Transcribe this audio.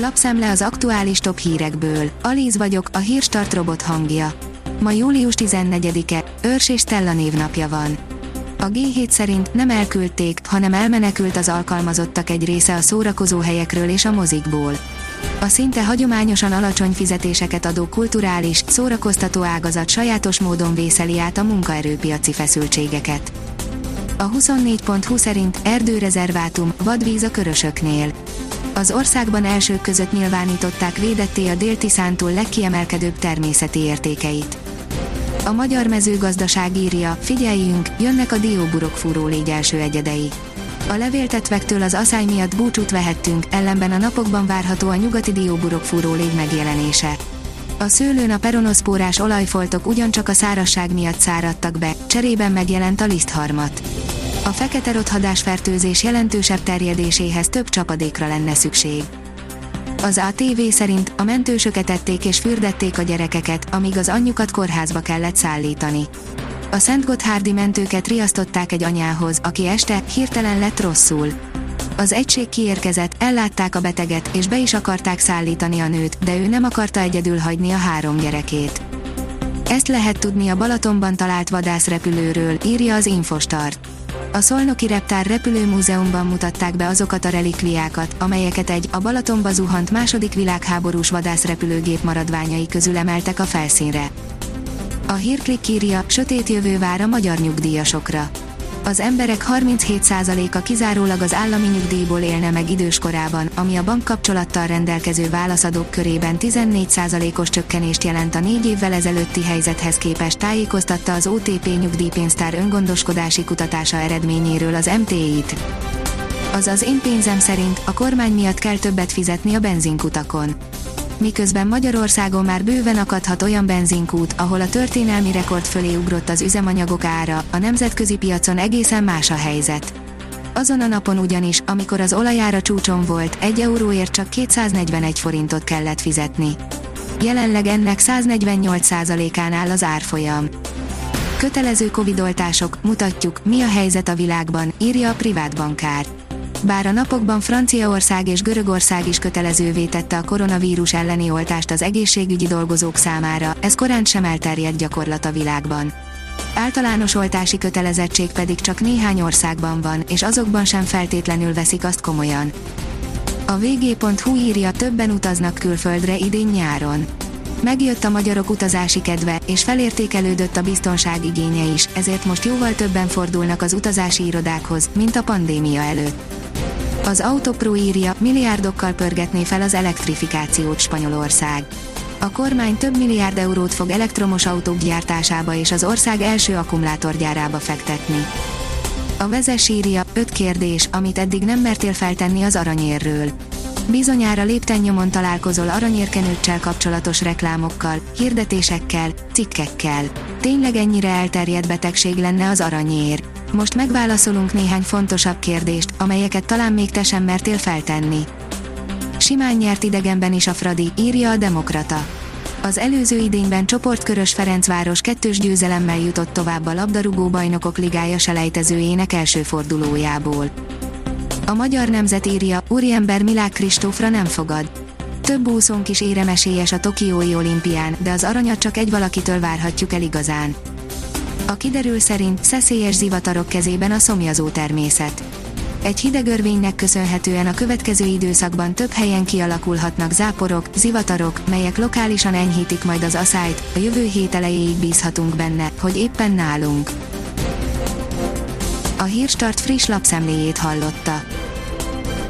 Lapszemle az aktuális top hírekből. Alíz vagyok, a hírstart robot hangja. Ma július 14-e, Őrs és Stella névnapja van. A G7 szerint nem elküldték, hanem elmenekült az alkalmazottak egy része a szórakozó helyekről és a mozikból. A szinte hagyományosan alacsony fizetéseket adó kulturális, szórakoztató ágazat sajátos módon vészeli át a munkaerőpiaci feszültségeket. A 24.20 szerint erdőrezervátum, vadvíz a körösöknél. Az országban elsők között nyilvánították védetté a Dél-Tiszántól legkiemelkedőbb természeti értékeit. A magyar mezőgazdaság írja, figyeljünk, jönnek a dióburok fúró légy első egyedei. A levéltetvektől az aszály miatt búcsút vehettünk, ellenben a napokban várható a nyugati dióburok fúró légy megjelenése. A szőlőn a peronoszpórás olajfoltok ugyancsak a szárasság miatt száradtak be, cserében megjelent a lisztharmat. A fekete rothadás fertőzés jelentősebb terjedéséhez több csapadékra lenne szükség. Az ATV szerint a mentősöket ették és fürdették a gyerekeket, amíg az anyjukat kórházba kellett szállítani. A Szent Gotthárdi mentőket riasztották egy anyához, aki este hirtelen lett rosszul. Az egység kiérkezett, ellátták a beteget, és be is akarták szállítani a nőt, de ő nem akarta egyedül hagyni a három gyerekét. Ezt lehet tudni a Balatonban talált vadászrepülőről, írja az Infostart. A Szolnoki Reptár repülőmúzeumban mutatták be azokat a relikviákat, amelyeket egy a Balatonba zuhant második világháborús vadászrepülőgép maradványai közül emeltek a felszínre. A hírklik írja, sötét jövő vár a magyar nyugdíjasokra. Az emberek 37%-a kizárólag az állami nyugdíjból élne meg időskorában, ami a bankkapcsolattal rendelkező válaszadók körében 14%-os csökkenést jelent a négy évvel ezelőtti helyzethez képest tájékoztatta az OTP nyugdíjpénztár öngondoskodási kutatása eredményéről az MTI-t. Azaz én pénzem szerint a kormány miatt kell többet fizetni a benzinkutakon miközben Magyarországon már bőven akadhat olyan benzinkút, ahol a történelmi rekord fölé ugrott az üzemanyagok ára, a nemzetközi piacon egészen más a helyzet. Azon a napon ugyanis, amikor az olajára csúcson volt, egy euróért csak 241 forintot kellett fizetni. Jelenleg ennek 148%-án áll az árfolyam. Kötelező covidoltások, mutatjuk, mi a helyzet a világban, írja a privát bankár. Bár a napokban Franciaország és Görögország is kötelezővé tette a koronavírus elleni oltást az egészségügyi dolgozók számára, ez korán sem elterjedt gyakorlat a világban. Általános oltási kötelezettség pedig csak néhány országban van, és azokban sem feltétlenül veszik azt komolyan. A vg.hu írja, többen utaznak külföldre idén nyáron. Megjött a magyarok utazási kedve, és felértékelődött a biztonság igénye is, ezért most jóval többen fordulnak az utazási irodákhoz, mint a pandémia előtt. Az Autopro írja, milliárdokkal pörgetné fel az elektrifikációt Spanyolország. A kormány több milliárd eurót fog elektromos autók gyártásába és az ország első akkumulátorgyárába fektetni. A vezes írja, öt kérdés, amit eddig nem mertél feltenni az aranyérről. Bizonyára léptennyomon találkozol aranyérkenőccsel kapcsolatos reklámokkal, hirdetésekkel, cikkekkel. Tényleg ennyire elterjedt betegség lenne az aranyér? Most megválaszolunk néhány fontosabb kérdést, amelyeket talán még te sem mertél feltenni. Simán nyert idegenben is a Fradi, írja a Demokrata. Az előző idényben csoportkörös Ferencváros kettős győzelemmel jutott tovább a labdarúgó bajnokok ligája selejtezőjének első fordulójából. A magyar nemzet írja, úriember Milák Kristófra nem fogad. Több úszónk is éremesélyes a Tokiói olimpián, de az aranyat csak egy valakitől várhatjuk el igazán. A kiderül szerint szeszélyes zivatarok kezében a szomjazó természet. Egy hidegörvénynek köszönhetően a következő időszakban több helyen kialakulhatnak záporok, zivatarok, melyek lokálisan enyhítik majd az aszályt, a jövő hét elejéig bízhatunk benne, hogy éppen nálunk. A Hírstart friss lapszemléjét hallotta.